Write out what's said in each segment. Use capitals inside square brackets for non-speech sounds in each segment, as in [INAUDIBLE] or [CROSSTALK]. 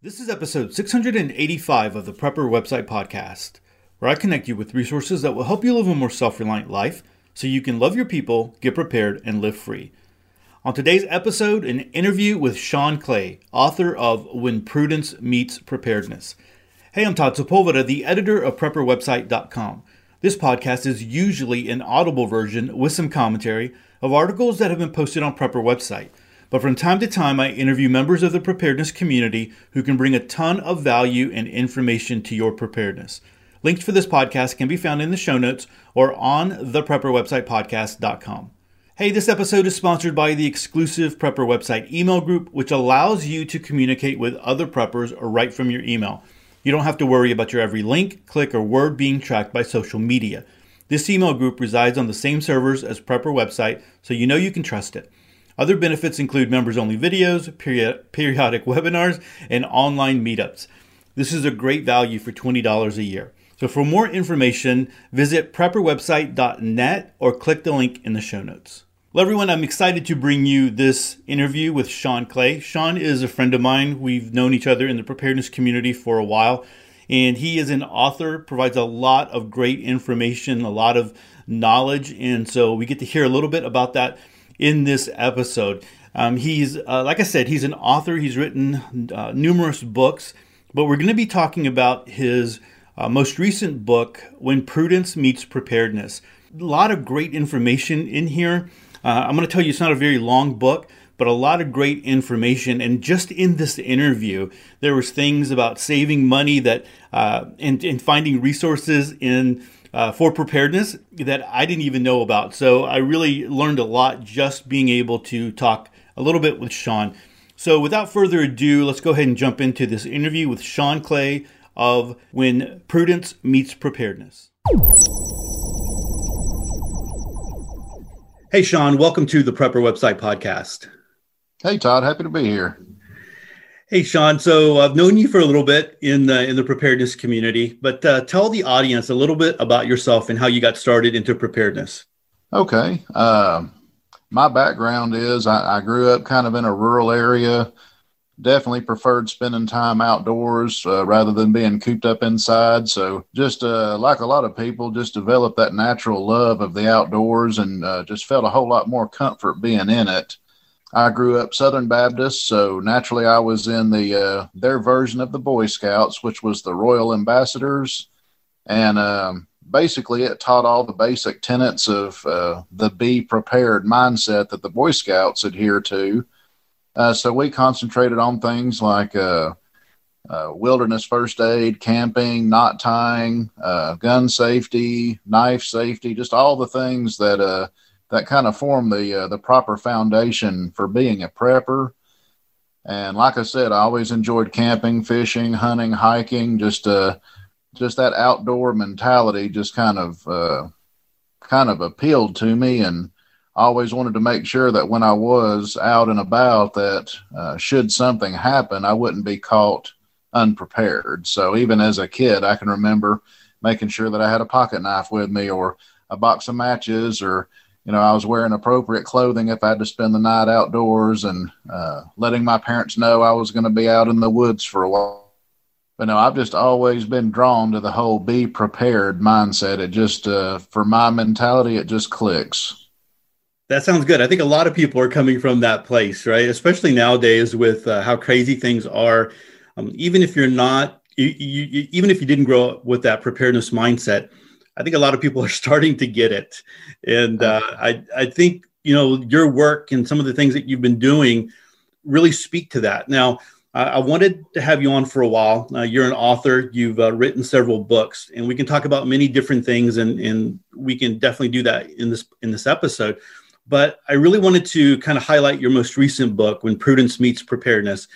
This is episode 685 of the Prepper Website Podcast, where I connect you with resources that will help you live a more self reliant life so you can love your people, get prepared, and live free. On today's episode, an interview with Shawn Clay, author of When Prudence Meets Preparedness. Hey, I'm Todd Sepulveda, the editor of PrepperWebsite.com. This podcast is usually an audible version with some commentary of articles that have been posted on Prepper Website. But from time to time, I interview members of the preparedness community who can bring a ton of value and information to your preparedness. Links for this podcast can be found in the show notes or on the prepperwebsitepodcast.com. Hey, this episode is sponsored by the exclusive Prepper Website email group, which allows you to communicate with other preppers right from your email. You don't have to worry about your every link, click, or word being tracked by social media. This email group resides on the same servers as Prepper Website, so you know you can trust it. Other benefits include members only videos, periodic webinars, and online meetups. This is a great value for $20 a year. So, for more information, visit prepperwebsite.net or click the link in the show notes. Well, everyone, I'm excited to bring you this interview with Shawn Clay. Shawn is a friend of mine. We've known each other in the preparedness community for a while, and he is an author, provides a lot of great information, a lot of knowledge, and so we get to hear a little bit about that in this episode. Um, he's, uh, like I said, he's an author. He's written uh, numerous books, but we're going to be talking about his uh, most recent book, When Prudence Meets Preparedness. A lot of great information in here. Uh, I'm going to tell you it's not a very long book, but a lot of great information. And just in this interview, there was things about saving money that uh, and, and finding resources in uh, for preparedness that I didn't even know about. So I really learned a lot just being able to talk a little bit with Shawn. So without further ado, let's go ahead and jump into this interview with Shawn Clay of When Prudence Meets Preparedness. Hey, Shawn, welcome to the Prepper Website Podcast. Hey, Todd, happy to be here. Hey, Shawn. So I've known you for a little bit in the in the preparedness community, but uh, tell the audience a little bit about yourself and how you got started into preparedness. Okay. Uh, my background is I, I, grew up kind of in a rural area. Definitely preferred spending time outdoors uh, rather than being cooped up inside. So just uh, like a lot of people, just developed that natural love of the outdoors and uh, just felt a whole lot more comfort being in it. I grew up Southern Baptist, so naturally I was in the uh, their version of the Boy Scouts, which was the Royal Ambassadors, and um, basically it taught all the basic tenets of uh, the be prepared mindset that the Boy Scouts adhere to. Uh, so we concentrated on things like uh, uh, wilderness first aid, camping, knot tying, uh, gun safety, knife safety, just all the things that that kind of form the uh, the proper foundation for being a prepper. And like I said, I always enjoyed camping, fishing, hunting, hiking. Just uh, just that outdoor mentality just kind of uh, kind of appealed to me, and I always wanted to make sure that when I was out and about, that uh, should something happen, I wouldn't be caught unprepared. So even as a kid, I can remember making sure that I had a pocket knife with me, or a box of matches, or you know, I was wearing appropriate clothing if I had to spend the night outdoors and uh, letting my parents know I was going to be out in the woods for a while. But no, I've just always been drawn to the whole be prepared mindset. It just, uh, for my mentality, it just clicks. That sounds good. I think a lot of people are coming from that place, right? Especially nowadays with uh, how crazy things are. Um, even if you're not, you, you, even if you didn't grow up with that preparedness mindset, I think a lot of people are [LAUGHS] starting to get it, and uh, I I think you know your work and some of the things that you've been doing really speak to that. Now, I wanted to have you on for a while. Uh, you're an author. You've uh, written several books, and we can talk about many different things, and and we can definitely do that in this in this episode. But I really wanted to kind of highlight your most recent book, When Prudence Meets Preparedness,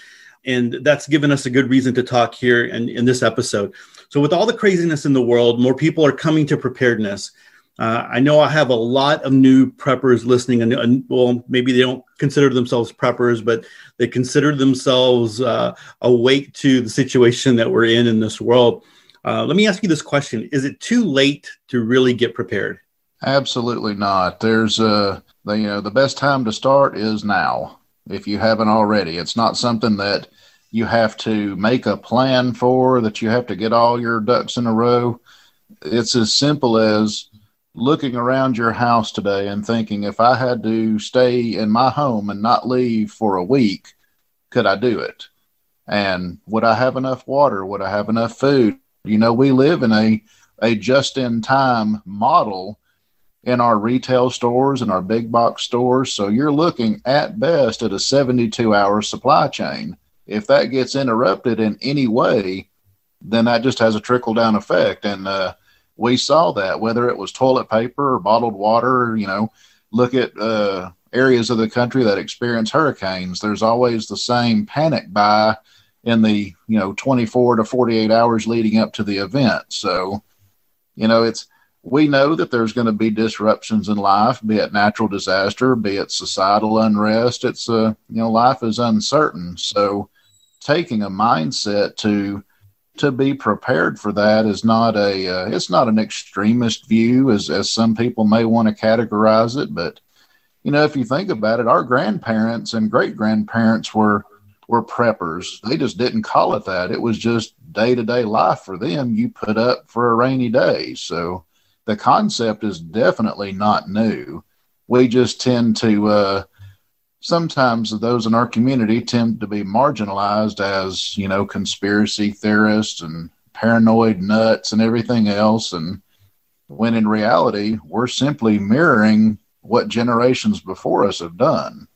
and that's given us a good reason to talk here in, in this episode. So, with all the craziness in the world, more people are coming to preparedness. Uh, I know I have a lot of new preppers listening, and, and, well, maybe they don't consider themselves preppers, but they consider themselves uh, awake to the situation that we're in in this world. Uh, let me ask you this question: Is it too late to really get prepared? Absolutely not. There's uh, the you know the best time to start is now. If you haven't already, it's not something that you have to make a plan for, that you have to get all your ducks in a row. It's as simple as looking around your house today and thinking, if I had to stay in my home and not leave for a week, could I do it? And would I have enough water? Would I have enough food? You know, we live in a, a just in time model in our retail stores and our big box stores. So you're looking at best at a 72 hour supply chain. If that gets interrupted in any way, then that just has a trickle down effect. And uh, we saw that whether it was toilet paper or bottled water, you know, look at uh, areas of the country that experience hurricanes. There's always the same panic buy in the, you know, 24 to 48 hours leading up to the event. So, you know, it's, we know that there's going to be disruptions in life, be it natural disaster, be it societal unrest. It's uh, you know, life is uncertain. So, taking a mindset to to be prepared for that is not a uh, it's not an extremist view as as some people may want to categorize it. But you know, if you think about it, our grandparents and great grandparents were were preppers. They just didn't call it that. It was just day to day life for them. You put up for a rainy day. So the concept is definitely not new. We just tend to uh, sometimes those in our community tend to be marginalized as you know conspiracy theorists and paranoid nuts and everything else. And when in reality we're simply mirroring what generations before us have done.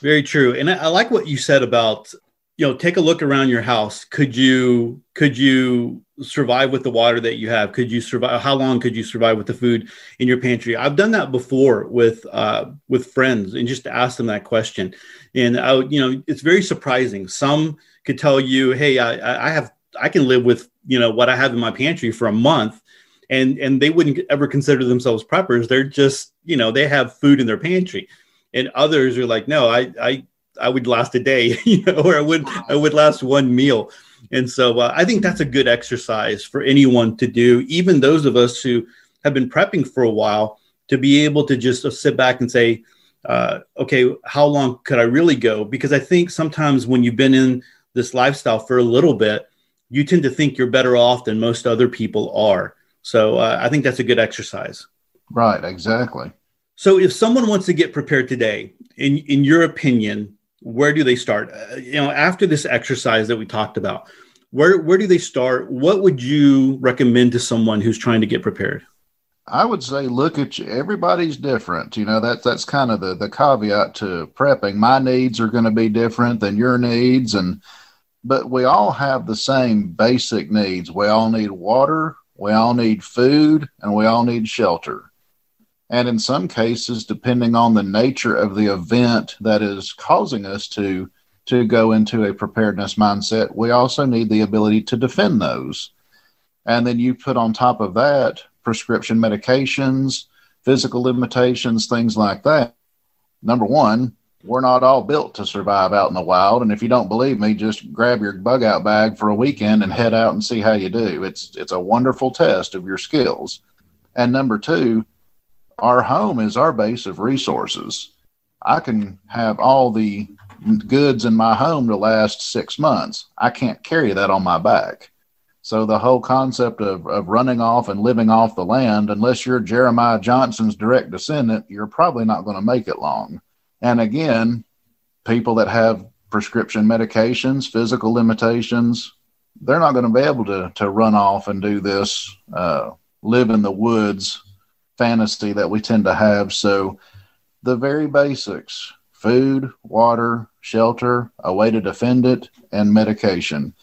Very true. And i, like what you said about you know take a look around your house. Could you could you survive with the water that you have? Could you survive how long could you survive with the food in your pantry? I've done that before with uh, with friends and just ask them that question. And i you know it's very surprising. Some could tell you hey i i have i can live with you know what i have in my pantry for a month. And and they wouldn't ever consider themselves preppers. They're just you know they have food in their pantry. And others are like no i i I would last a day, [LAUGHS] you know, or I would I would last one meal. And so uh, I think that's a good exercise for anyone to do, even those of us who have been prepping for a while, to be able to just sit back and say, uh, okay, how long could I really go? Because I think sometimes when you've been in this lifestyle for a little bit, you tend to think you're better off than most other people are. So uh, I think that's a good exercise. Right, exactly. So if someone wants to get prepared today, in in your opinion, where do they start? Uh, you know, after this exercise that we talked about, where where do they start? What would you recommend to someone who's trying to get prepared? I would say look at you. Everybody's different. You know, that's that's kind of the the caveat to prepping. My needs are going to be different than your needs and but we all have the same basic needs. We all need water, we all need food, and we all need shelter. And in some cases, depending on the nature of the event that is causing us to, to go into a preparedness mindset, we also need the ability to defend those. And then you put on top of that prescription medications, physical limitations, things like that. Number one, we're not all built to survive out in the wild. And if you don't believe me, just grab your bug out bag for a weekend and head out and see how you do. It's it's a wonderful test of your skills. And number two, our home is our base of resources. I can have all the goods in my home to last six months. I can't carry that on my back. So the whole concept of, of running off and living off the land, unless you're Jeremiah Johnson's direct descendant, you're probably not going to make it long. And again, people that have prescription medications, physical limitations, they're not going to be able to, to run off and do this, uh, live in the woods fantasy that we tend to have. So, the very basics food, water, shelter, a way to defend it, and medication.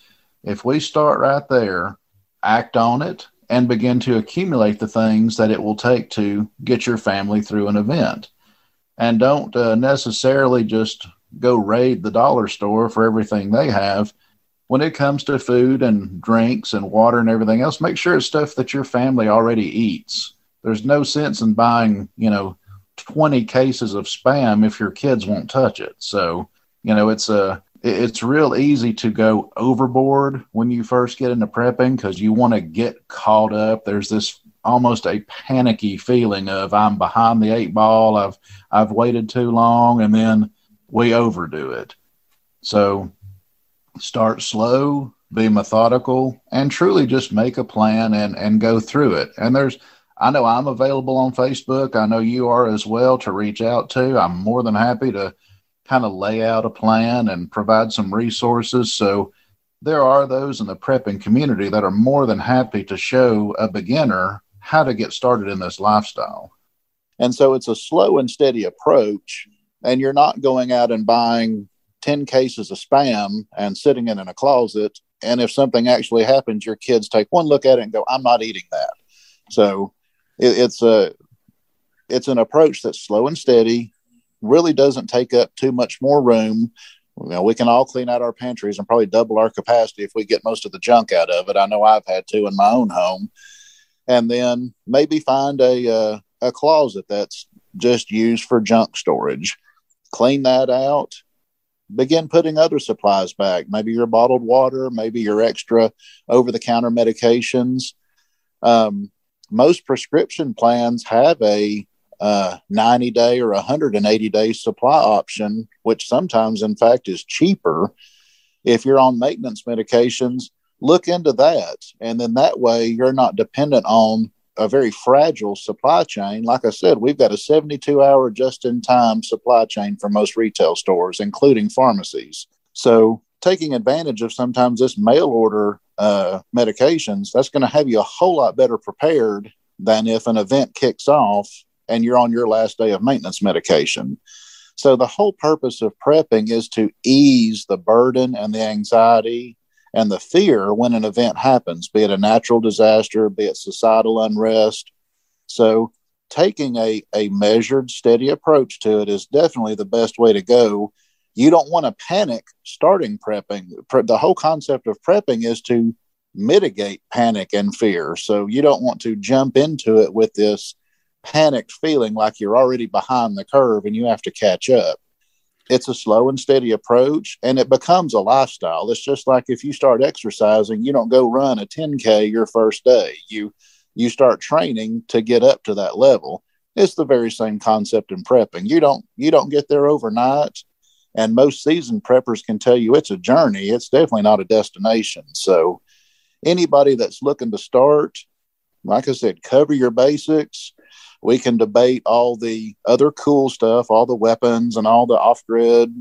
If we start right there, act on it, and begin to accumulate the things that it will take to get your family through an event. And don't uh, necessarily just go raid the dollar store for everything they have. When it comes to food and drinks and water and everything else, make sure it's stuff that your family already eats there's no sense in buying, you know, 20 cases of spam if your kids won't touch it. So, you know, it's uh, a it's real easy to go overboard when you first get into prepping because you want to get caught up. There's this almost a panicky feeling of I'm behind the eight ball. I've I've waited too long, and then we overdo it. So start slow, be methodical, and truly just make a plan and, and go through it. And there's, I know I'm available on Facebook. I know you are as well to reach out to. I'm more than happy to kind of lay out a plan and provide some resources. So there are those in the prepping community that are more than happy to show a beginner how to get started in this lifestyle. And so it's a slow and steady approach. And you're not going out and buying 10 cases of spam and sitting it in a closet. And if something actually happens, your kids take one look at it and go, I'm not eating that. So it, it's a it's an approach that's slow and steady, really doesn't take up too much more room. You know, we can all clean out our pantries and probably double our capacity if we get most of the junk out of it. I know I've had to in my own home, and then maybe find a uh, a closet that's just used for junk storage. Clean that out. Begin putting other supplies back. Maybe your bottled water, maybe your extra over the counter medications. Um, most prescription plans have a uh, 90 day or 180 day supply option, which sometimes, in fact, is cheaper. If you're on maintenance medications, look into that. And then that way you're not dependent on a very fragile supply chain. Like I said, we've got a 72 hour just in time supply chain for most retail stores, including pharmacies. So, taking advantage of sometimes this mail order uh, medications, that's going to have you a whole lot better prepared than if an event kicks off and you're on your last day of maintenance medication. So, the whole purpose of prepping is to ease the burden and the anxiety and the fear when an event happens, be it a natural disaster, be it societal unrest. So, taking a, a measured, steady approach to it is definitely the best way to go. You don't want to panic starting prepping. The whole concept of prepping is to mitigate panic and fear. So, you don't want to jump into it with this panicked feeling like you're already behind the curve and you have to catch up. It's a slow and steady approach and it becomes a lifestyle. It's just like if you start exercising you don't go run a 10k your first day. You you start training to get up to that level. It's the very same concept in prepping. You don't you don't get there overnight and most seasoned preppers can tell you it's a journey it's definitely not a destination so anybody that's looking to start like i said cover your basics we can debate all the other cool stuff, all the weapons and all the off grid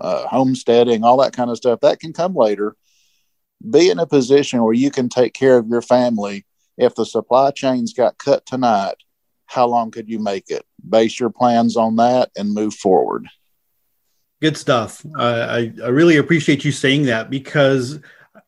uh, homesteading, all that kind of stuff. That can come later. Be in a position where you can take care of your family. If the supply chains got cut tonight, how long could you make it? Base your plans on that and move forward. Good stuff. I, I really appreciate you saying that because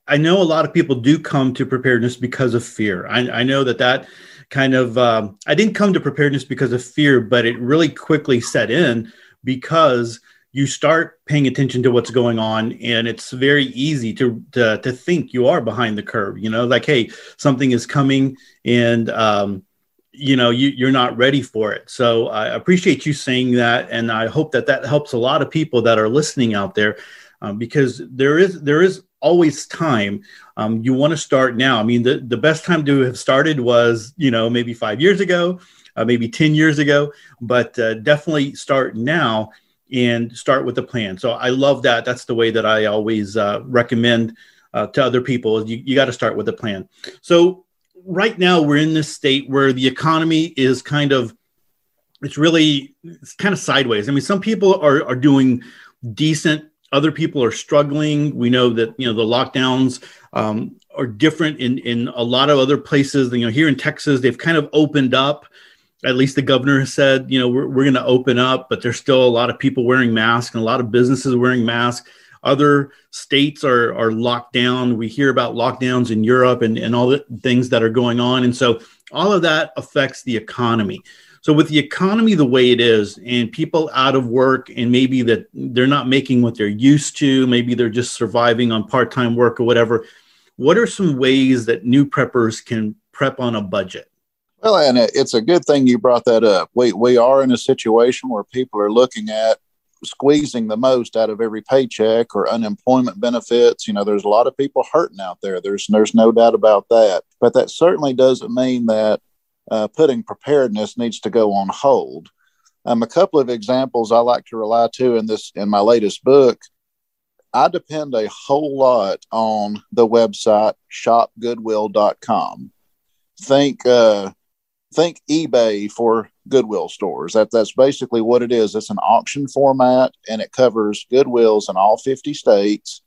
I know a lot of people do come to preparedness because of fear. I, I know that that kind of um, I didn't come to preparedness because of fear, but it really quickly set in because you start paying attention to what's going on and it's very easy to, to to, think you are behind the curve you know like hey something is coming and um, you know you, you're not ready for it so i appreciate you saying that and i hope that that helps a lot of people that are listening out there um, because there is there is always time. Um, you want to start now. I mean, the, the best time to have started was, you know, maybe five years ago, uh, maybe 10 years ago, but uh, definitely start now and start with a plan. So I love that. That's the way that I always uh, recommend uh, to other people. You, you got to start with a plan. So right now we're in this state where the economy is kind of, it's really, it's kind of sideways. I mean, some people are, are doing decent other people are struggling. We know that you know the lockdowns um, are different in in a lot of other places. You know, here in Texas, they've kind of opened up. At least the governor has said, you know, we're, we're going to open up, but there's still a lot of people wearing masks and a lot of businesses wearing masks. Other states are are locked down. We hear about lockdowns in Europe and and all the things that are going on, and so all of that affects the economy. So with the economy the way it is and people out of work and maybe that they're not making what they're used to, maybe they're just surviving on part-time work or whatever, what are some ways that new preppers can prep on a budget? Well, and it's a good thing you brought that up. We we are in a situation where people are looking at squeezing the most out of every paycheck or unemployment benefits. You know, there's a lot of people hurting out there. There's there's no doubt about that. But that certainly doesn't mean that uh, putting preparedness needs to go on hold. Um, a couple of examples I like to rely to in this in my latest book. I depend a whole lot on the website shopgoodwill.com. Think uh, think eBay for Goodwill stores. That that's basically what it is. It's an auction format and it covers Goodwills in all 50 states.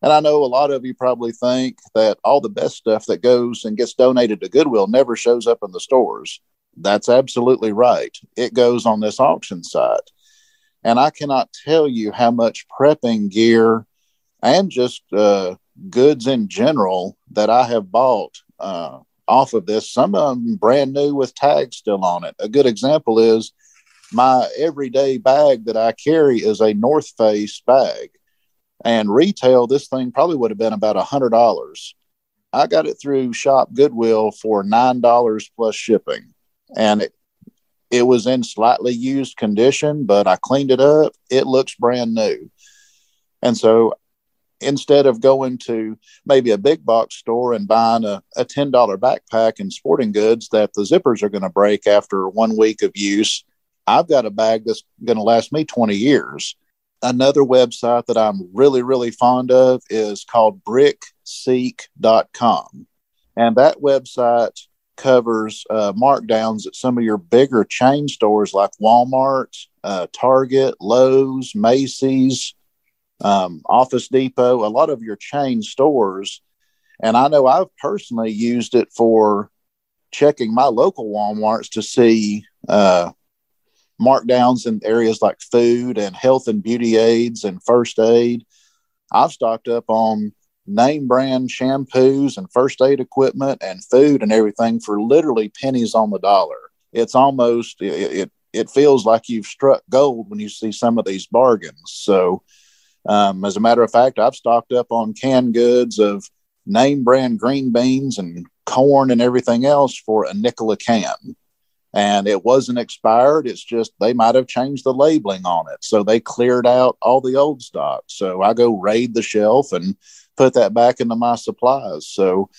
And I know a lot of you probably think that all the best stuff that goes and gets donated to Goodwill never shows up in the stores. That's absolutely right. It goes on this auction site. And I cannot tell you how much prepping gear and just uh, goods in general that I have bought uh, off of this. Some of them brand new with tags still on it. A good example is my everyday bag that I carry is a North Face bag. And retail, this thing probably would have been about a hundred dollars. I got it through Shop Goodwill for nine dollars plus shipping, and it, it was in slightly used condition, but I cleaned it up. It looks brand new. And so instead of going to maybe a big box store and buying a, a $10 backpack and sporting goods that the zippers are going to break after one week of use, I've got a bag that's going to last me 20 years. Another website that I'm really, really fond of is called brickseek.com. And that website covers uh, markdowns at some of your bigger chain stores like Walmart, uh, Target, Lowe's, Macy's, um, Office Depot, a lot of your chain stores. And I know I've personally used it for checking my local Walmarts to see uh, markdowns in areas like food and health and beauty aids and first aid. I've stocked up on name brand shampoos and first aid equipment and food and everything for literally pennies on the dollar. It's almost it it, it feels like you've struck gold when you see some of these bargains. So um, as a matter of fact, I've stocked up on canned goods of name brand green beans and corn and everything else for a nickel a can. And it wasn't expired. It's just they might have changed the labeling on it. So they cleared out all the old stock. So I go raid the shelf and put that back into my supplies. So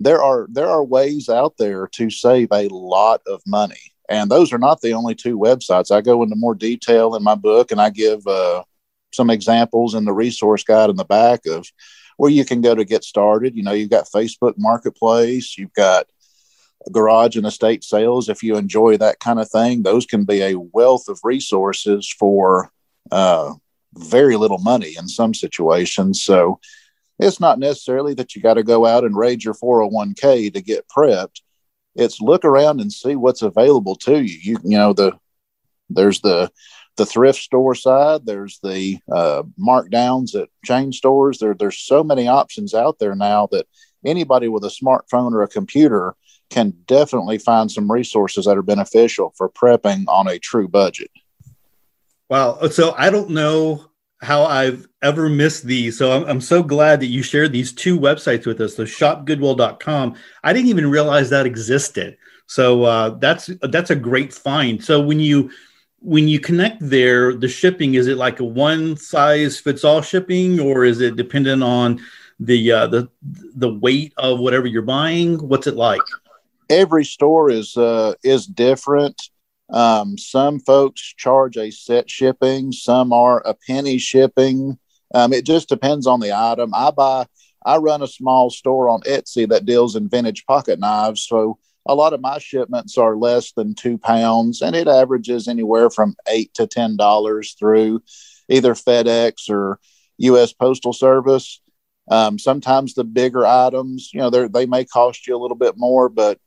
there are there are ways out there to save a lot of money. And those are not the only two websites. I go into more detail in my book and I give uh, some examples in the resource guide in the back of where you can go to get started. You know, you've got Facebook Marketplace, you've got garage and estate sales. If you enjoy that kind of thing, those can be a wealth of resources for uh, very little money in some situations. So it's not necessarily that you got to go out and raid your 401k to get prepped. It's look around and see what's available to you. You, you know, the there's the the thrift store side. There's the uh, markdowns at chain stores. There, there's so many options out there now that anybody with a smartphone or a computer can definitely find some resources that are beneficial for prepping on a true budget. Wow. So I don't know how I've ever missed these. So I'm, I'm so glad that you shared these two websites with us, the shopgoodwill.com. I didn't even realize that existed. So uh, that's that's a great find. So when you when you connect there, the shipping is it like a one size fits all shipping, or is it dependent on the uh, the the weight of whatever you're buying? What's it like? Every store is uh, is different. Um, some folks charge a set shipping, some are a penny shipping. Um, it just depends on the item. I buy, I run a small store on Etsy that deals in vintage pocket knives, so a lot of my shipments are less than two pounds and it averages anywhere from eight to ten dollars through either fedex or us postal service. Um, sometimes the bigger items you know they may cost you a little bit more but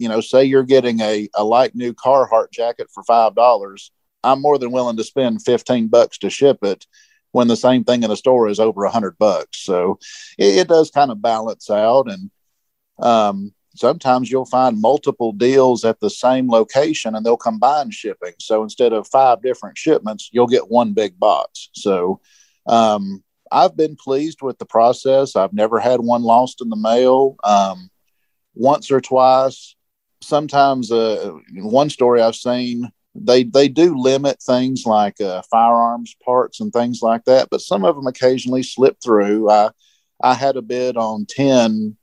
you know say you're getting a, a light new carhartt jacket for five dollars i'm more than willing to spend 15 bucks to ship it when the same thing in the store is over a hundred bucks. So it, it does kind of balance out and um, sometimes you'll find multiple deals at the same location and they'll combine shipping. So instead of five different shipments, you'll get one big box. So um, I've been pleased with the process. I've never had one lost in the mail. Um, once or twice, sometimes uh, one story I've seen, they they do limit things like uh, firearms parts and things like that, but some of them occasionally slip through. I I had a bid on ten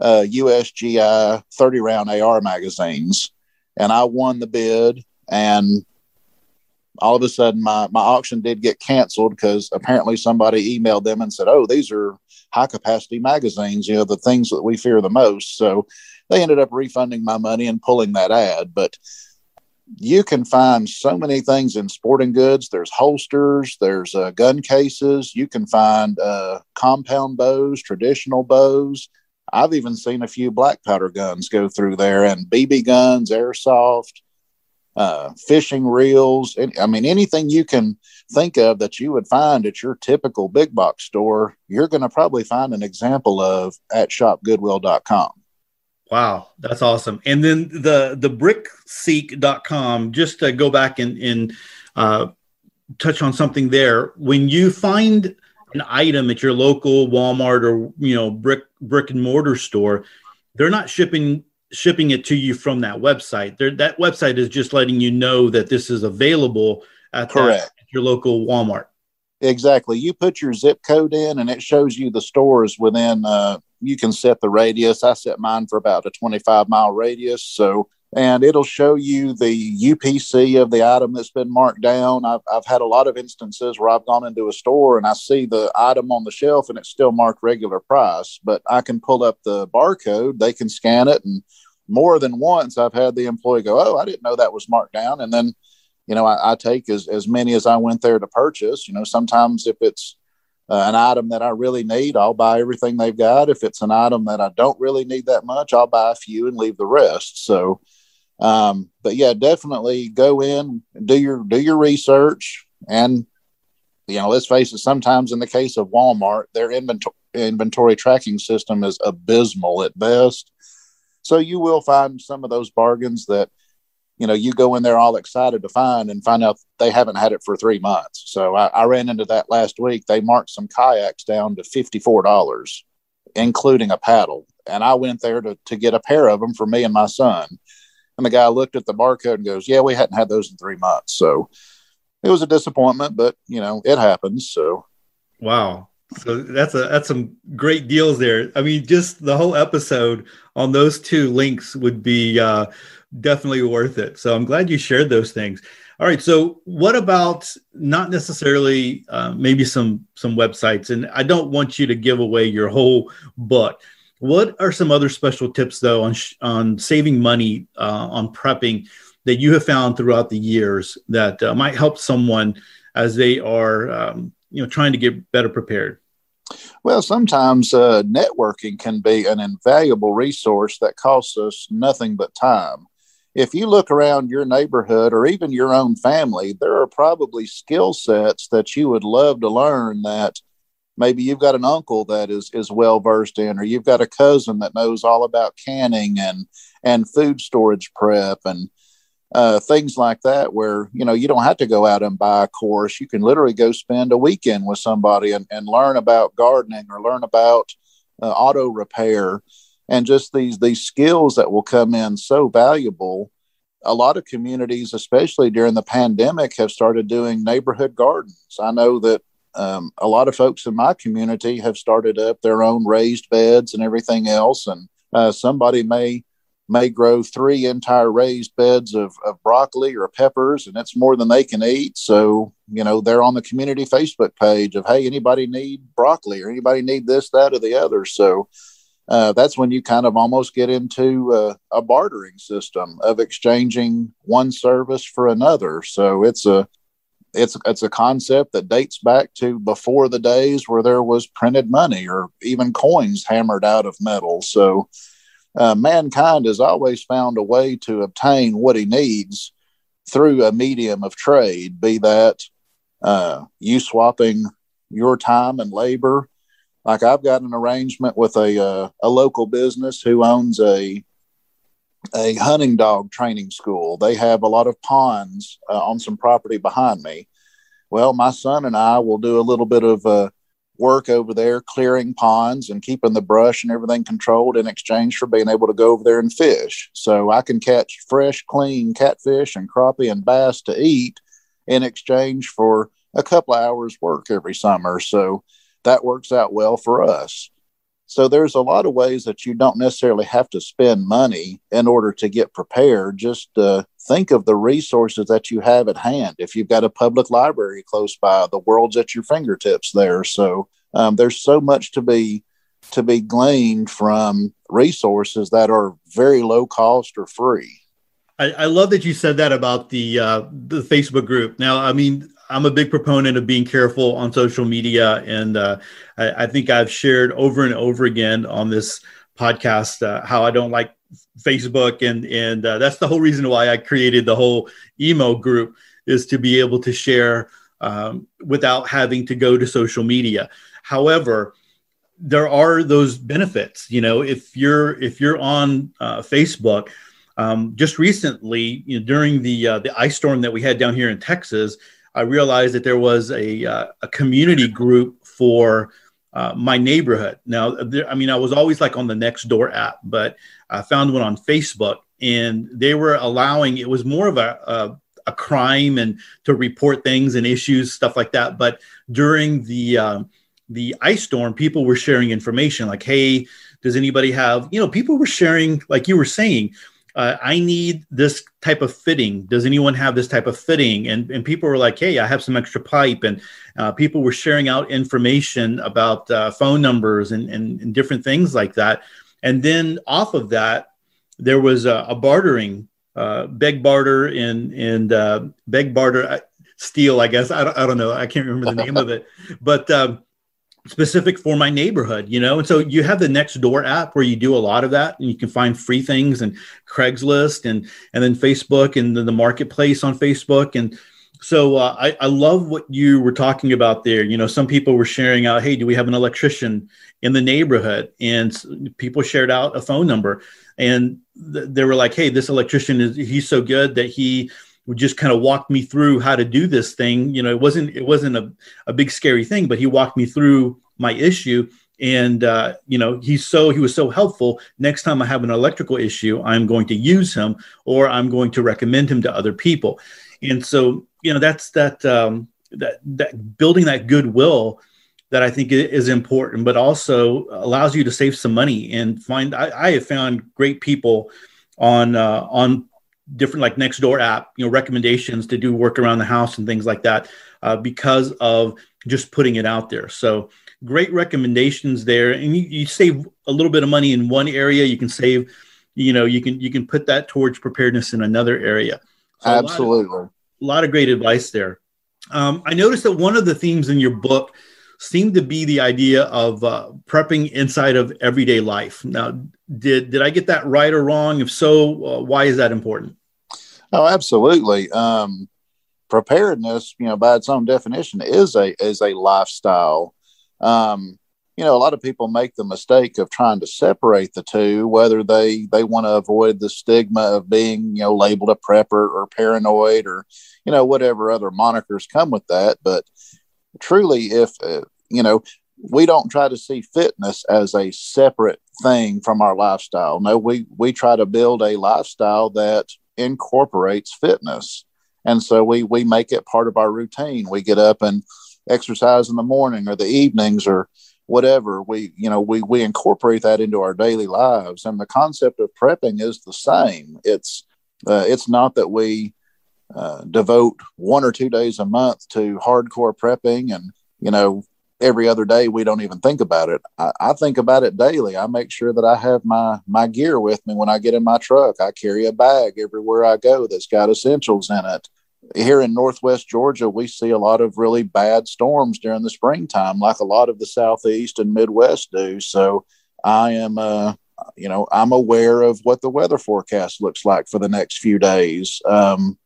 uh, USGI 30 round AR magazines. And I won the bid. And all of a sudden my, my auction did get canceled because apparently somebody emailed them and said, Oh, these are high capacity magazines, you know, the things that we fear the most. So they ended up refunding my money and pulling that ad. But you can find so many things in sporting goods. There's holsters, there's uh, gun cases. You can find uh, compound bows, traditional bows. I've even seen a few black powder guns go through there, and BB guns, airsoft, uh, fishing reels. I mean, anything you can think of that you would find at your typical big box store, you're going to probably find an example of at shopgoodwill.com. Wow, that's awesome. And then the the brickseek.com, just to go back and, and uh, touch on something there. When you find an item at your local Walmart or you know brick brick and mortar store, they're not shipping shipping it to you from that website. They're, that website is just letting you know that this is available at, Correct. That, at your local Walmart. Exactly. You put your zip code in, and it shows you the stores within. Uh, you can set the radius. I set mine for about a 25 mile radius. So, and it'll show you the UPC of the item that's been marked down. I've, I've had a lot of instances where I've gone into a store and I see the item on the shelf and it's still marked regular price, but I can pull up the barcode, they can scan it. And more than once, I've had the employee go, Oh, I didn't know that was marked down. And then you know, I, I, take as, as many as I went there to purchase. You know, sometimes if it's uh, an item that I really need, I'll buy everything they've got. If it's an item that I don't really need that much, I'll buy a few and leave the rest. So, um, but yeah, definitely go in, do your do your research, and you know, let's face it. Sometimes in the case of Walmart, their inventory inventory tracking system is abysmal at best. So you will find some of those bargains that you know, you go in there all excited to find and find out they haven't had it for three months. So I, I ran into that last week. They marked some kayaks down to $54, including a paddle. And I went there to, to get a pair of them for me and my son. And the guy looked at the barcode and goes, Yeah, we hadn't had those in three months. So it was a disappointment, but you know, it happens. So wow. So that's a that's some great deals there. I mean, just the whole episode on those two links would be uh definitely worth it. So I'm glad you shared those things. All right. So what about not necessarily uh, maybe some some websites? And I don't want you to give away your whole book. What are some other special tips though on sh- on saving money uh, on prepping that you have found throughout the years that uh, might help someone as they are um, you know trying to get better prepared? Well, sometimes uh, networking can be an invaluable resource that costs us nothing but time if you look around your neighborhood or even your own family, there are probably skill sets that you would love to learn that maybe you've got an uncle that is is well versed in or you've got a cousin that knows all about canning and and food storage prep and uh, things like that where you know you don't have to go out and buy a course. You can literally go spend a weekend with somebody and, and learn about gardening or learn about uh, auto repair. And just these these skills that will come in so valuable a lot of communities especially during the pandemic have started doing neighborhood gardens. I know that um, a lot of folks in my community have started up their own raised beds and everything else and uh, somebody may may grow three entire raised beds of, of broccoli or peppers and it's more than they can eat so you know they're on the community facebook page of hey anybody need broccoli or anybody need this that or the other so uh, that's when you kind of almost get into uh, a bartering system of exchanging one service for another. So it's a it's it's a concept that dates back to before the days where there was printed money or even coins hammered out of metal. So uh, mankind has always found a way to obtain what he needs through a medium of trade, be that uh, you swapping your time and labor like I've got an arrangement with a uh, a local business who owns a a hunting dog training school. They have a lot of ponds uh, on some property behind me. Well, my son and I will do a little bit of uh, work over there, clearing ponds and keeping the brush and everything controlled in exchange for being able to go over there and fish. So I can catch fresh, clean catfish and crappie and bass to eat in exchange for a couple hours work every summer. So that works out well for us. So there's a lot of ways that you don't necessarily have to spend money in order to get prepared. Just uh, think of the resources that you have at hand. If you've got a public library close by, the world's at your fingertips there. So um, there's so much to be to be gleaned from resources that are very low cost or free. I, I love that you said that about the uh, the Facebook group. Now, I mean, I'm a big proponent of being careful on social media, and uh, I, I, think I've shared over and over again on this podcast uh, how I don't like Facebook, and and uh, that's the whole reason why I created the whole email group is to be able to share um, without having to go to social media. However, there are those benefits. You know, if you're if you're on uh, Facebook. Um, just recently, you know, during the uh, the ice storm that we had down here in Texas, I realized that there was a, uh, a community group for uh, my neighborhood. Now, there, I mean, I was always like on the Nextdoor app, but I found one on Facebook, and they were allowing. It was more of a, a a crime and to report things and issues, stuff like that. But during the um, the ice storm, people were sharing information like, "Hey, does anybody have?" You know, people were sharing, like you were saying, uh, I need this type of fitting. Does anyone have this type of fitting? And, and people were like, hey, I have some extra pipe. And uh, people were sharing out information about uh, phone numbers and, and, and, different things like that. And then off of that, there was a, a bartering, uh, beg barter and, and uh, beg barter uh, steal, I guess. I don't, I don't know. I can't remember the name of it. But um, specific for my neighborhood, you know? And so you have the next door app where you do a lot of that and you can find free things and Craigslist and, and then Facebook and then the marketplace on Facebook. And so uh, I, I love what you were talking about there. You know, some people were sharing out, Hey, do we have an electrician in the neighborhood? And people shared out a phone number and th- they were like, Hey, this electrician is, he's so good that he, would just kind of walk me through how to do this thing. You know, it wasn't it wasn't a, a big scary thing, but he walked me through my issue. And uh, you know, he's so he was so helpful. Next time I have an electrical issue, I'm going to use him, or I'm going to recommend him to other people. And so, you know, that's that um, that that building that goodwill that I think is important, but also allows you to save some money and find. I, I have found great people on uh, on different like next door app, you know, recommendations to do work around the house and things like that uh, because of just putting it out there. So great recommendations there, and you, you save a little bit of money in one area. You can save, you know, you can you can put that towards preparedness in another area. So Absolutely, a lot, of, a lot of great advice there. Um, I noticed that one of the themes in your book seemed to be the idea of uh, prepping inside of everyday life. Now, did did I get that right or wrong? If so, uh, why is that important? Oh, absolutely. Um, preparedness, you know, by its own definition, is a is a lifestyle. Um, you know, a lot of people make the mistake of trying to separate the two, whether they they want to avoid the stigma of being, you know, labeled a prepper or paranoid or, you know, whatever other monikers come with that. But truly, if uh, you know, we don't try to see fitness as a separate thing from our lifestyle. No, we we try to build a lifestyle that incorporates fitness. And so we we make it part of our routine. We get up and exercise in the morning or the evenings or whatever. We you know we we incorporate that into our daily lives. And the concept of prepping is the same. It's uh, it's not that we uh, devote one or two days a month to hardcore prepping. And you know every other day we don't even think about it. I, I, think about it daily. I make sure that i have my my gear with me when i get in my truck. I carry a bag everywhere i go that's got essentials in it. Here in northwest georgia we see a lot of really bad storms during the springtime like a lot of the southeast and midwest do. So i am uh you know i'm aware of what the weather forecast looks like for the next few days. Um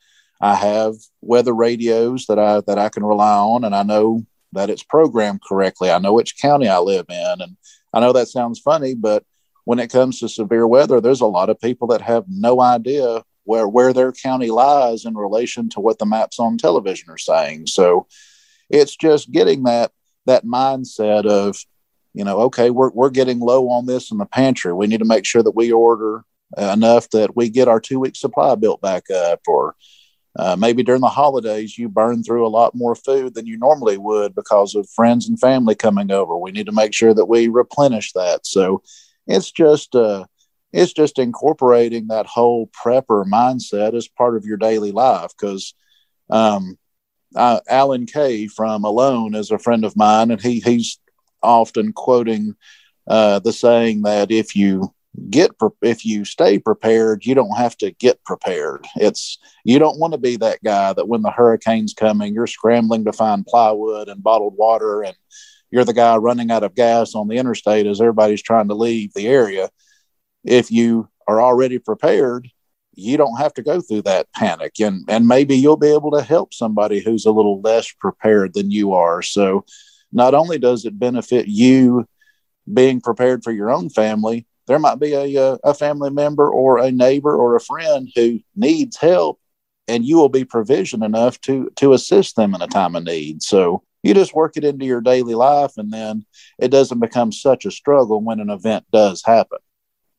I have weather radios that I that I can rely on, and I know that it's programmed correctly. I know which county I live in. And I know that sounds funny, but when it comes to severe weather, there's a lot of people that have no idea where, where their county lies in relation to what the maps on television are saying. So it's just getting that that mindset of, you know, okay, we're, we're getting low on this in the pantry. We need to make sure that we order enough that we get our two week supply built back up or uh, maybe during the holidays, you burn through a lot more food than you normally would because of friends and family coming over. We need to make sure that we replenish that. So it's just, uh, it's just incorporating that whole prepper mindset as part of your daily life. Because um, uh, Alan Kay from Alone is a friend of mine, and he he's often quoting uh, the saying that if you get if you stay prepared you don't have to get prepared. It's you don't want to be that guy that when the hurricane's coming you're scrambling to find plywood and bottled water and you're the guy running out of gas on the interstate as everybody's trying to leave the area. If you are already prepared you don't have to go through that panic and and maybe you'll be able to help somebody who's a little less prepared than you are. So not only does it benefit you being prepared for your own family there might be a, a family member or a neighbor or a friend who needs help and you will be provision enough to to assist them in a time of need. So you just work it into your daily life and then it doesn't become such a struggle when an event does happen.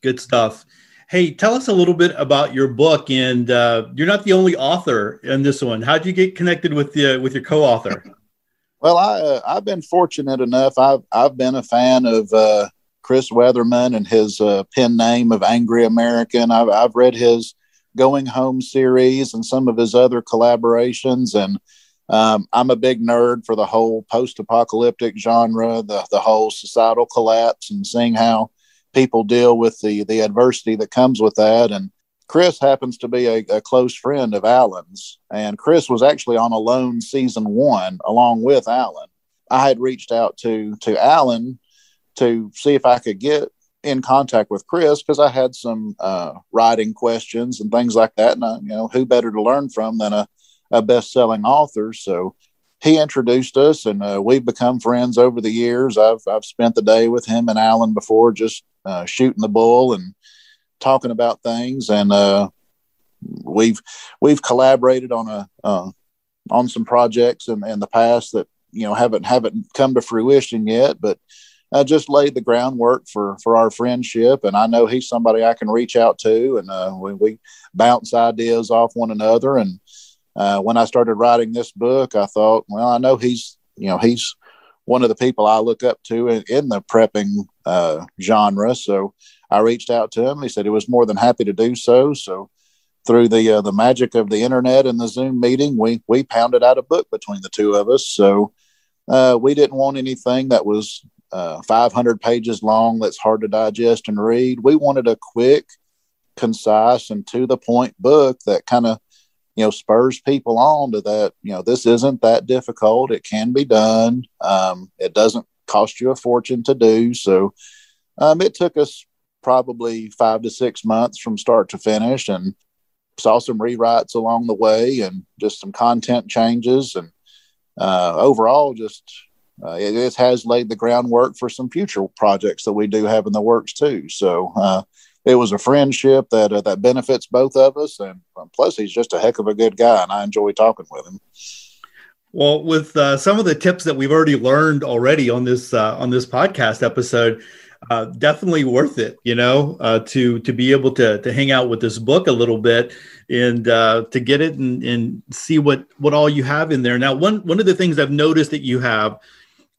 Good stuff. Hey tell us a little bit about your book and uh, you're not the only author in this one. How'd you get connected with the with your co-author? [LAUGHS] Well i uh, i've been fortunate enough. I've i've been a fan of uh, Chris Weatherman and his uh, pen name of Angry American. I've, I've read his Going Home series and some of his other collaborations. And um, I'm a big nerd for the whole post apocalyptic genre, the, the whole societal collapse, and seeing how people deal with the, the adversity that comes with that. And Chris happens to be a, a close friend of Alan's. And Chris was actually on Alone season one along with Alan. I had reached out to to Alan to see if I could get in contact with Chris because I had some uh, writing questions and things like that. And I, you know, who better to learn from than a, a best-selling author? So he introduced us, and uh, we've become friends over the years. I've I've spent the day with him and Alan before, just uh, shooting the bull and talking about things, and uh, we've we've collaborated on a uh, on some projects in, in the past that you know haven't haven't come to fruition yet, but uh, just laid the groundwork for for our friendship. And I know he's somebody I can reach out to, and uh, we, we bounce ideas off one another. And uh, when I started writing this book, I thought, well, I know he's you know he's one of the people I look up to in, in the prepping uh, genre. So I reached out to him. He said he was more than happy to do so. So through the uh, the magic of the internet and the Zoom meeting, we we pounded out a book between the two of us. So uh, we didn't want anything that was uh, 500 pages long that's hard to digest and read. We wanted a quick, concise, and to the point book that kind of you know spurs people on to that you know this isn't that difficult. It can be done. Um, it doesn't cost you a fortune to do. So um, it took us probably five to six months from start to finish and saw some rewrites along the way and just some content changes and uh, overall just uh, it, it, has laid the groundwork for some future projects that we do have in the works too. So uh, it was a friendship that uh, that benefits both of us, and um, plus he's just a heck of a good guy, and I enjoy talking with him. Well, with uh, some of the tips that we've already learned already on this uh, on this podcast episode, uh, definitely worth it. You know, to to be able to to hang out with this book a little bit and to get it and, and see what what all you have in there. Now, one one of the things I've noticed that you have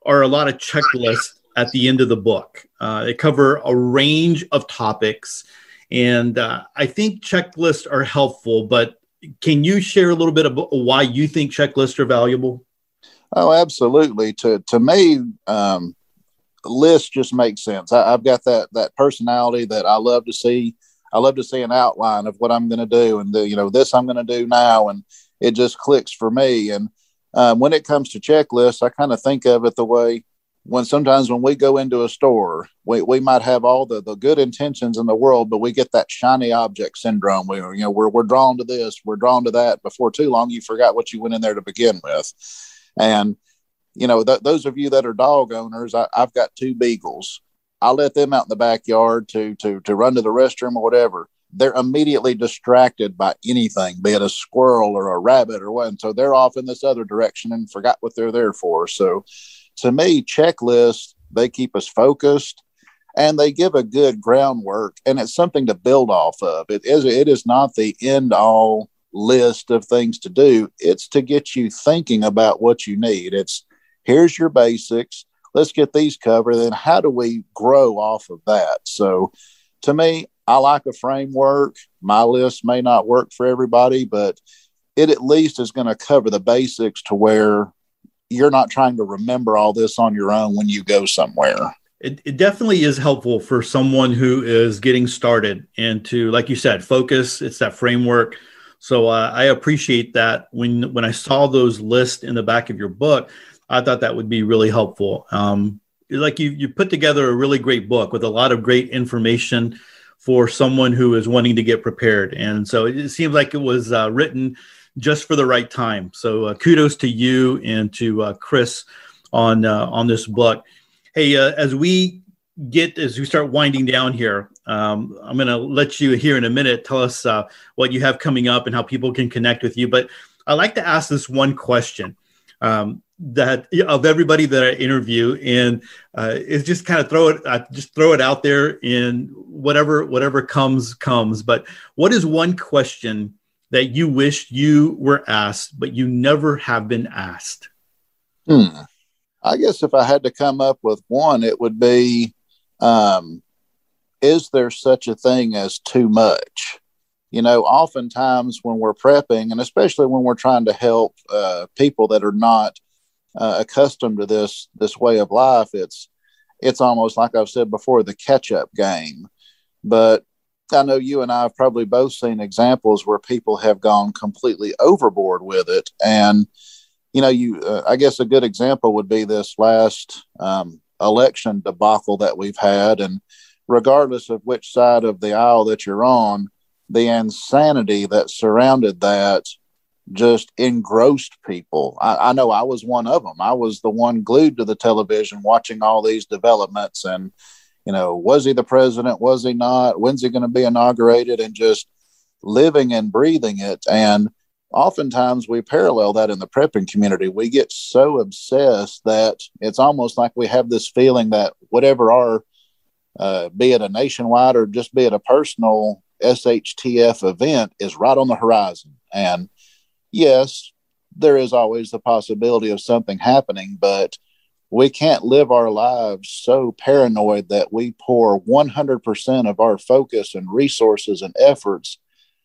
are a lot of checklists at the end of the book. Uh, they cover a range of topics, and uh, I think checklists are helpful. But can you share a little bit about why you think checklists are valuable? Oh, absolutely. To to me, um, lists just make sense. I, have got that that personality that I love to see. I love to see an outline of what I'm going to do, and the, you know this I'm going to do now, and it just clicks for me. And um, when it comes to checklists, I kind of think of it the way when sometimes when we go into a store, we, we might have all the, the good intentions in the world, but we get that shiny object syndrome. We, you know, we're, we're drawn to this, we're drawn to that. Before too long, you forgot what you went in there to begin with. And, you know, th- those of you that are dog owners, I, I've got two beagles. I let them out in the backyard to, to, to run to the restroom or whatever they're immediately distracted by anything, be it a squirrel or a rabbit or what. And so they're off in this other direction and forgot what they're there for. So to me, checklists, they keep us focused and they give a good groundwork and it's something to build off of. It is, it is not the end all list of things to do. It's to get you thinking about what you need. It's here's your basics. Let's get these covered. Then how do we grow off of that? So to me, I like a framework. My list may not work for everybody, but it at least is going to cover the basics to where you're not trying to remember all this on your own when you go somewhere. It, it definitely is helpful for someone who is getting started and to, like you said, focus. It's that framework. So uh, I appreciate that. When when I saw those lists in the back of your book, I thought that would be really helpful. Um, like you you put together a really great book with a lot of great information for someone who is wanting to get prepared. And so it, seems like it was uh, written just for the right time. So uh, kudos to you and to uh, Chris on uh, on this book. Hey, uh, as we get as we start winding down here, um, I'm going to let you here in a minute tell us uh, what you have coming up and how people can connect with you. But I like to ask this one question. Um, that of everybody that I interview, and uh, just kind of throw it, uh, just throw it out there, in whatever whatever comes comes. But what is one question that you wish you were asked, but you never have been asked? Hmm. I guess if I had to come up with one, it would be um, Is there such a thing as too much? You know, oftentimes when we're prepping, and especially when we're trying to help uh, people that are not uh, accustomed to this this way of life, it's it's almost like I've said before, the catch up game. But I know you and I have probably both seen examples where people have gone completely overboard with it. And, you know, you, uh, I guess a good example would be this last um, election debacle that we've had. And regardless of which side of the aisle that you're on, the insanity that surrounded that just engrossed people. I, I, know I was one of them. I was the one glued to the television watching all these developments and you know, was he the president? Was he not? When's he going to be inaugurated? And just living and breathing it. And oftentimes we parallel that in the prepping community. We get so obsessed that it's almost like we have this feeling that whatever our, uh, be it a nationwide or just be it a personal SHTF event, is right on the horizon. And yes, there is always the possibility of something happening, but we can't live our lives so paranoid that we pour 100% of our focus and resources and efforts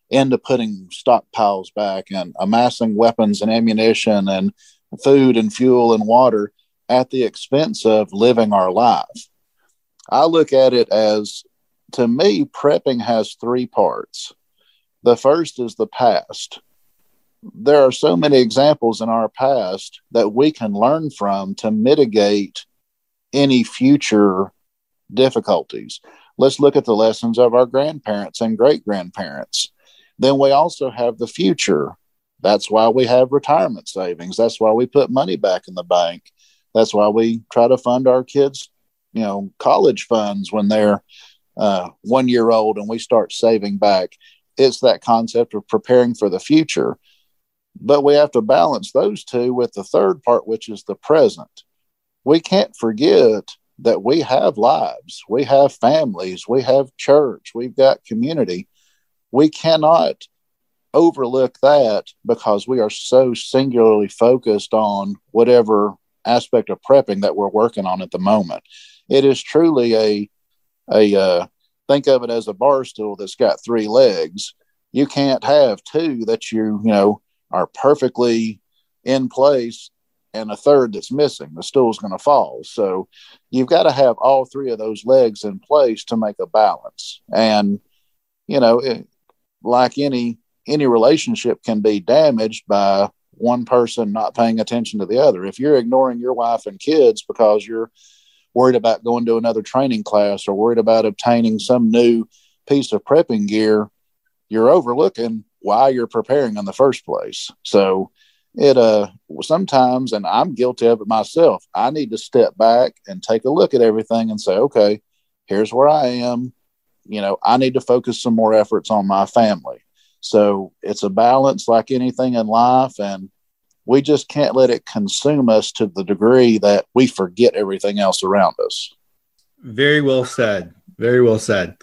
into putting stockpiles back and amassing weapons and ammunition and food and fuel and water at the expense of living our life. I look at it as to me, prepping has three parts. The first is the past there are so many examples in our past that we can learn from to mitigate any future difficulties. Let's look at the lessons of our grandparents and great grandparents. Then we also have the future. That's why we have retirement savings. That's why we put money back in the bank. That's why we try to fund our kids, you know, college funds when they're uh, one year old and we start saving back. It's that concept of preparing for the future. But we have to balance those two with the third part, which is the present. We can't forget that we have lives, we have families, we have church, we've got community. We cannot overlook that because we are so singularly focused on whatever aspect of prepping that we're working on at the moment. It is truly a a uh, think of it as a bar stool that's got three legs. You can't have two that you you know are perfectly in place and a third that's missing, the stool's going to fall. So you've got to have all three of those legs in place to make a balance. And you know, it, like any any relationship can be damaged by one person not paying attention to the other. If you're ignoring your wife and kids because you're worried about going to another training class or worried about obtaining some new piece of prepping gear, you're overlooking why you're preparing in the first place. So it uh sometimes and I'm guilty of it myself. I need to step back and take a look at everything and say, okay, here's where I am. You know, I need to focus some more efforts on my family. So it's a balance like anything in life and we just can't let it consume us to the degree that we forget everything else around us. Very well said. Very well said.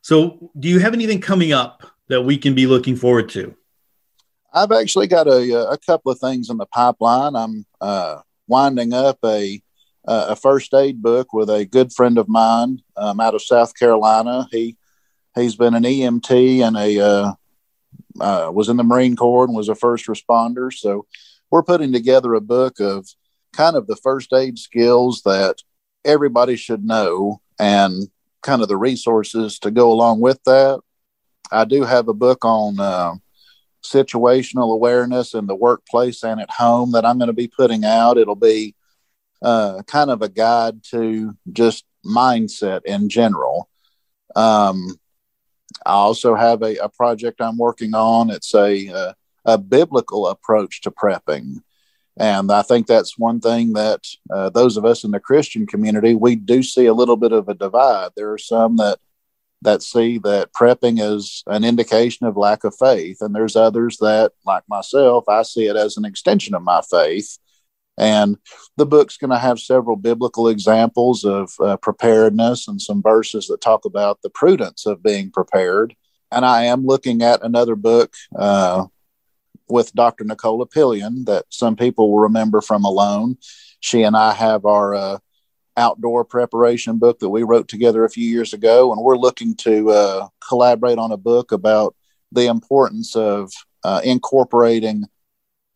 So, do you have anything coming up that we can be looking forward to? I've actually got a, a couple of things in the pipeline. I'm uh, winding up a a first aid book with a good friend of mine um, out of South Carolina. He he's been an EMT and a uh, uh, was in the Marine Corps and was a first responder. So we're putting together a book of kind of the first aid skills that everybody should know and kind of the resources to go along with that. I do have a book on uh, situational awareness in the workplace and at home that I'm going to be putting out. It'll be uh, kind of a guide to just mindset in general. Um, I also have a, a, project I'm working on. It's a, a, uh, a biblical approach to prepping. And I think that's one thing that uh, those of us in the Christian community, we do see a little bit of a divide. There are some that that see that prepping is an indication of lack of faith. And there's others that, like myself, I see it as an extension of my faith. And the book's going to have several biblical examples of uh, preparedness and some verses that talk about the prudence of being prepared. And I am looking at another book uh, with Dr. Nicole Apelian that some people will remember from Alone. She and I have our uh, outdoor preparation book that we wrote together a few years ago, and we're looking to uh, collaborate on a book about the importance of uh, incorporating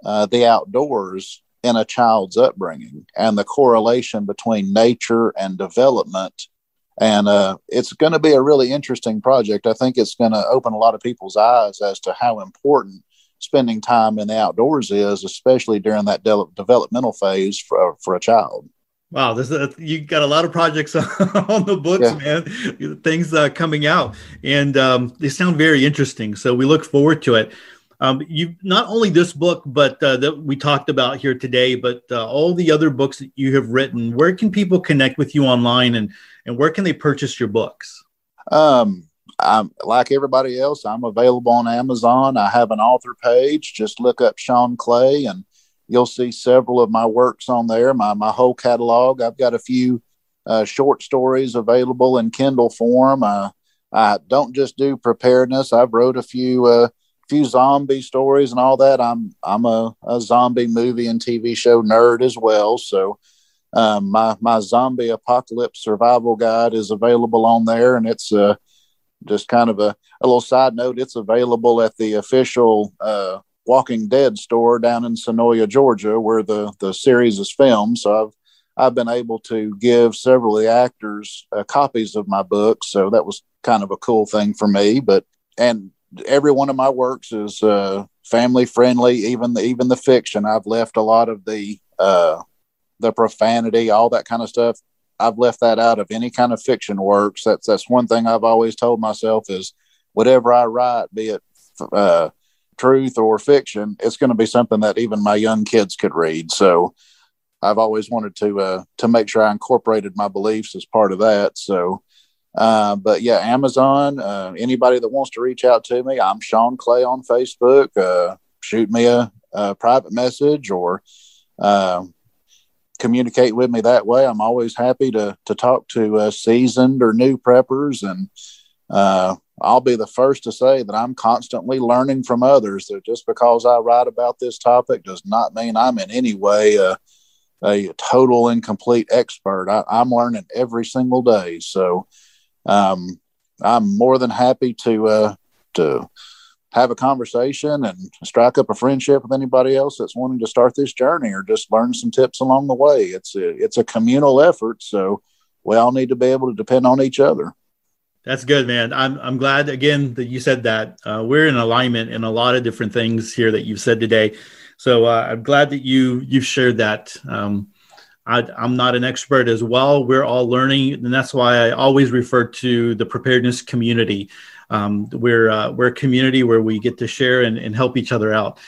uh, the outdoors in a child's upbringing and the correlation between nature and development. And uh, it's going to be a really interesting project. I think it's going to open a lot of people's eyes as to how important spending time in the outdoors is, especially during that de- developmental phase for, for a child. Wow, this uh, you got a lot of projects [LAUGHS] on the books, yeah. man. Things uh, coming out, and um, they sound very interesting. So we look forward to it. Um, you not only this book, but uh, that we talked about here today, but uh, all the other books that you have written. Where can people connect with you online, and and where can they purchase your books? Um, I'm like everybody else. I'm available on Amazon. I have an author page. Just look up Shawn Clay and you'll see several of my works on there, my, my whole catalog. I've got a few uh, short stories available in Kindle form. Uh, I don't just do preparedness. I've wrote a few uh, few zombie stories and all that. I'm I'm a, a zombie movie and TV show nerd as well. So um, my my zombie apocalypse survival guide is available on there, and it's uh, just kind of a, a little side note. It's available at the official uh, Walking Dead store down in Senoia, Georgia, where the the series is filmed. So I've I've been able to give several of the actors uh, copies of my books. So that was kind of a cool thing for me. But and every one of my works is uh, family friendly. Even the even the fiction, I've left a lot of the uh, the profanity, all that kind of stuff. I've left that out of any kind of fiction works. That's that's one thing I've always told myself is whatever I write, be it uh, truth or fiction, it's going to be something that even my young kids could read. So I've always wanted to uh, to make sure I incorporated my beliefs as part of that. So, uh, but yeah, Amazon. Uh, anybody that wants to reach out to me, I'm Shawn Clay on Facebook. Uh, shoot me a, a, private message or uh, communicate with me that way. I'm always happy to to talk to uh, seasoned or new preppers and I'll be the first to say that I'm constantly learning from others. That just because I write about this topic does not mean I'm in any way a, a total and complete expert. I, am learning every single day. So um, I'm more than happy to uh, to have a conversation and strike up a friendship with anybody else that's wanting to start this journey or just learn some tips along the way. It's a, it's a communal effort, so we all need to be able to depend on each other. That's good, man. I'm I'm glad again that you said that. Uh, we're in alignment in a lot of different things here that you've said today. So uh, I'm glad that you you've shared that. Um, I, am not an expert as well. We're all learning, and that's why I always refer to the preparedness community. Um, we're uh, we're a community where we get to share and, and help each other out.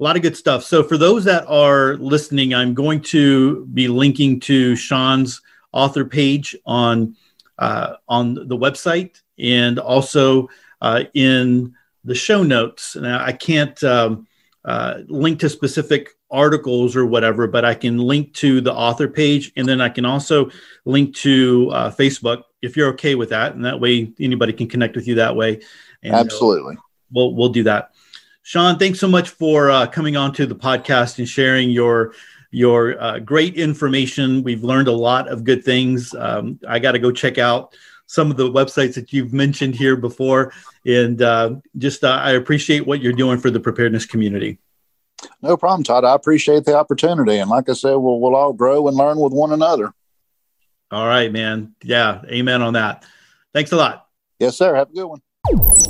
A lot of good stuff. So for those that are listening, I'm going to be linking to Shawn's author page on uh, on the website and also uh, in the show notes. Now, I can't um, uh, link to specific articles or whatever, but I can link to the author page and then I can also link to uh, Facebook if you're okay with that. And that way, anybody can connect with you that way. And, uh, Absolutely. we'll, we'll do that. Shawn, thanks so much for uh, coming on to the podcast and sharing your your uh, great information. We've learned a lot of good things. Um, I got to go check out some of the websites that you've mentioned here before, and uh, just uh, I appreciate what you're doing for the preparedness community. No problem, Todd. I appreciate the opportunity, and like I said, we'll we'll all grow and learn with one another. All right, man. Yeah, amen on that. Thanks a lot. Yes, sir. Have a good one.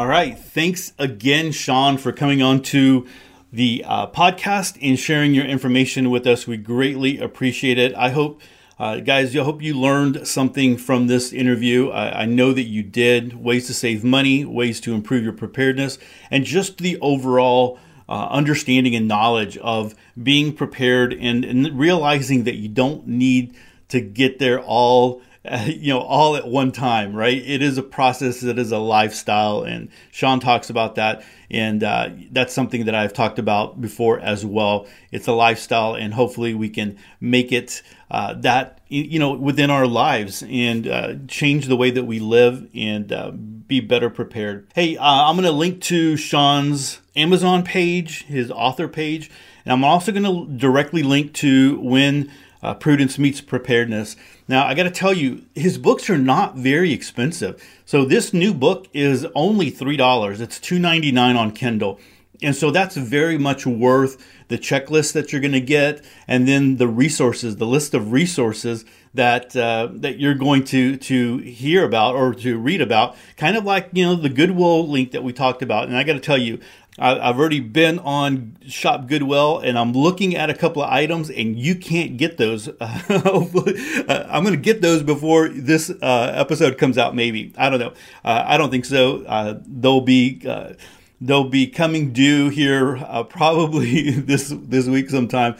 All right. Thanks again, Shawn, for coming on to the uh, podcast and sharing your information with us. We greatly appreciate it. I hope, uh, guys, I hope you learned something from this interview. I, I know that you did. Ways to save money, ways to improve your preparedness, and just the overall. Uh, understanding and knowledge of being prepared and, and realizing that you don't need to get there all [LAUGHS] you know all at one time right? It is a process it is a lifestyle and shawn talks about that and uh, that's something that i've talked about before as well. It's a lifestyle and hopefully we can make it uh, that you know within our lives and uh, change the way that we live and uh, be better prepared. Hey uh, i'm going to link to shawn's amazon page his author page and i'm also going to directly link to when uh, Prudence Meets Preparedness. Now, I got to tell you, his books are not very expensive. So this new book is only $3. It's $2.99 on Kindle. And so that's very much worth the checklist that you're going to get, and then the resources, the list of resources that uh, that you're going to to hear about or to read about. Kind of like you know the Goodwill link that we talked about. And I got to tell you, I've already been on Shop Goodwill and I'm looking at a couple of items and you can't get those. [LAUGHS] Uh, I'm going to get those before this uh, episode comes out, maybe. I don't know. Uh, I don't think so. Uh, they'll be. Uh, they'll be coming due here uh, probably [LAUGHS] this this week sometime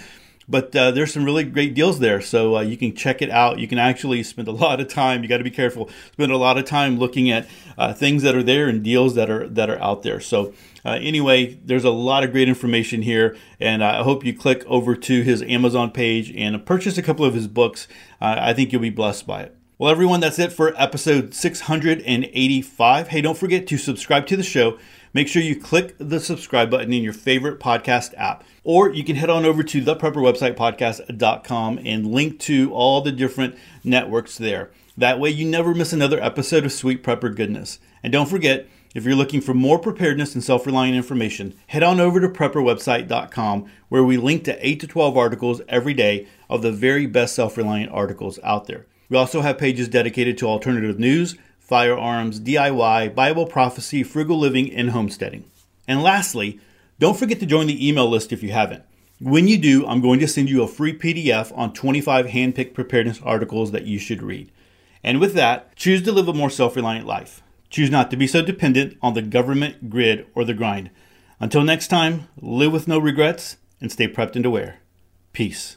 but uh, there's some really great deals there. So uh, you can check it out. You can actually spend a lot of time you got to be careful spend a lot of time looking at uh, things that are there and deals that are that are out there. So uh, anyway there's a lot of great information here and i hope you click over to his amazon page and purchase a couple of his books. Uh, i think you'll be blessed by it. Well everyone that's it for episode 685 hey don't forget to subscribe to the show make sure you click the subscribe button in your favorite podcast app. Or you can head on over to the prepper podcast.com and link to all the different networks there. That way you never miss another episode of Sweet Prepper Goodness. And don't forget, if you're looking for more preparedness and self reliant information, head on over to prepperwebsite.com where we link to 8 to 12 articles every day of the very best self reliant articles out there. We also have pages dedicated to alternative news firearms, DIY, Bible prophecy, frugal living, and homesteading. And lastly, don't forget to join the email list if you haven't. When you do, I'm going to send you a free PDF on 25 handpicked preparedness articles that you should read. And with that, choose to live a more self reliant life. Choose not to be so dependent on the government, grid, or the grind. Until next time, live with no regrets and stay prepped and aware. Peace.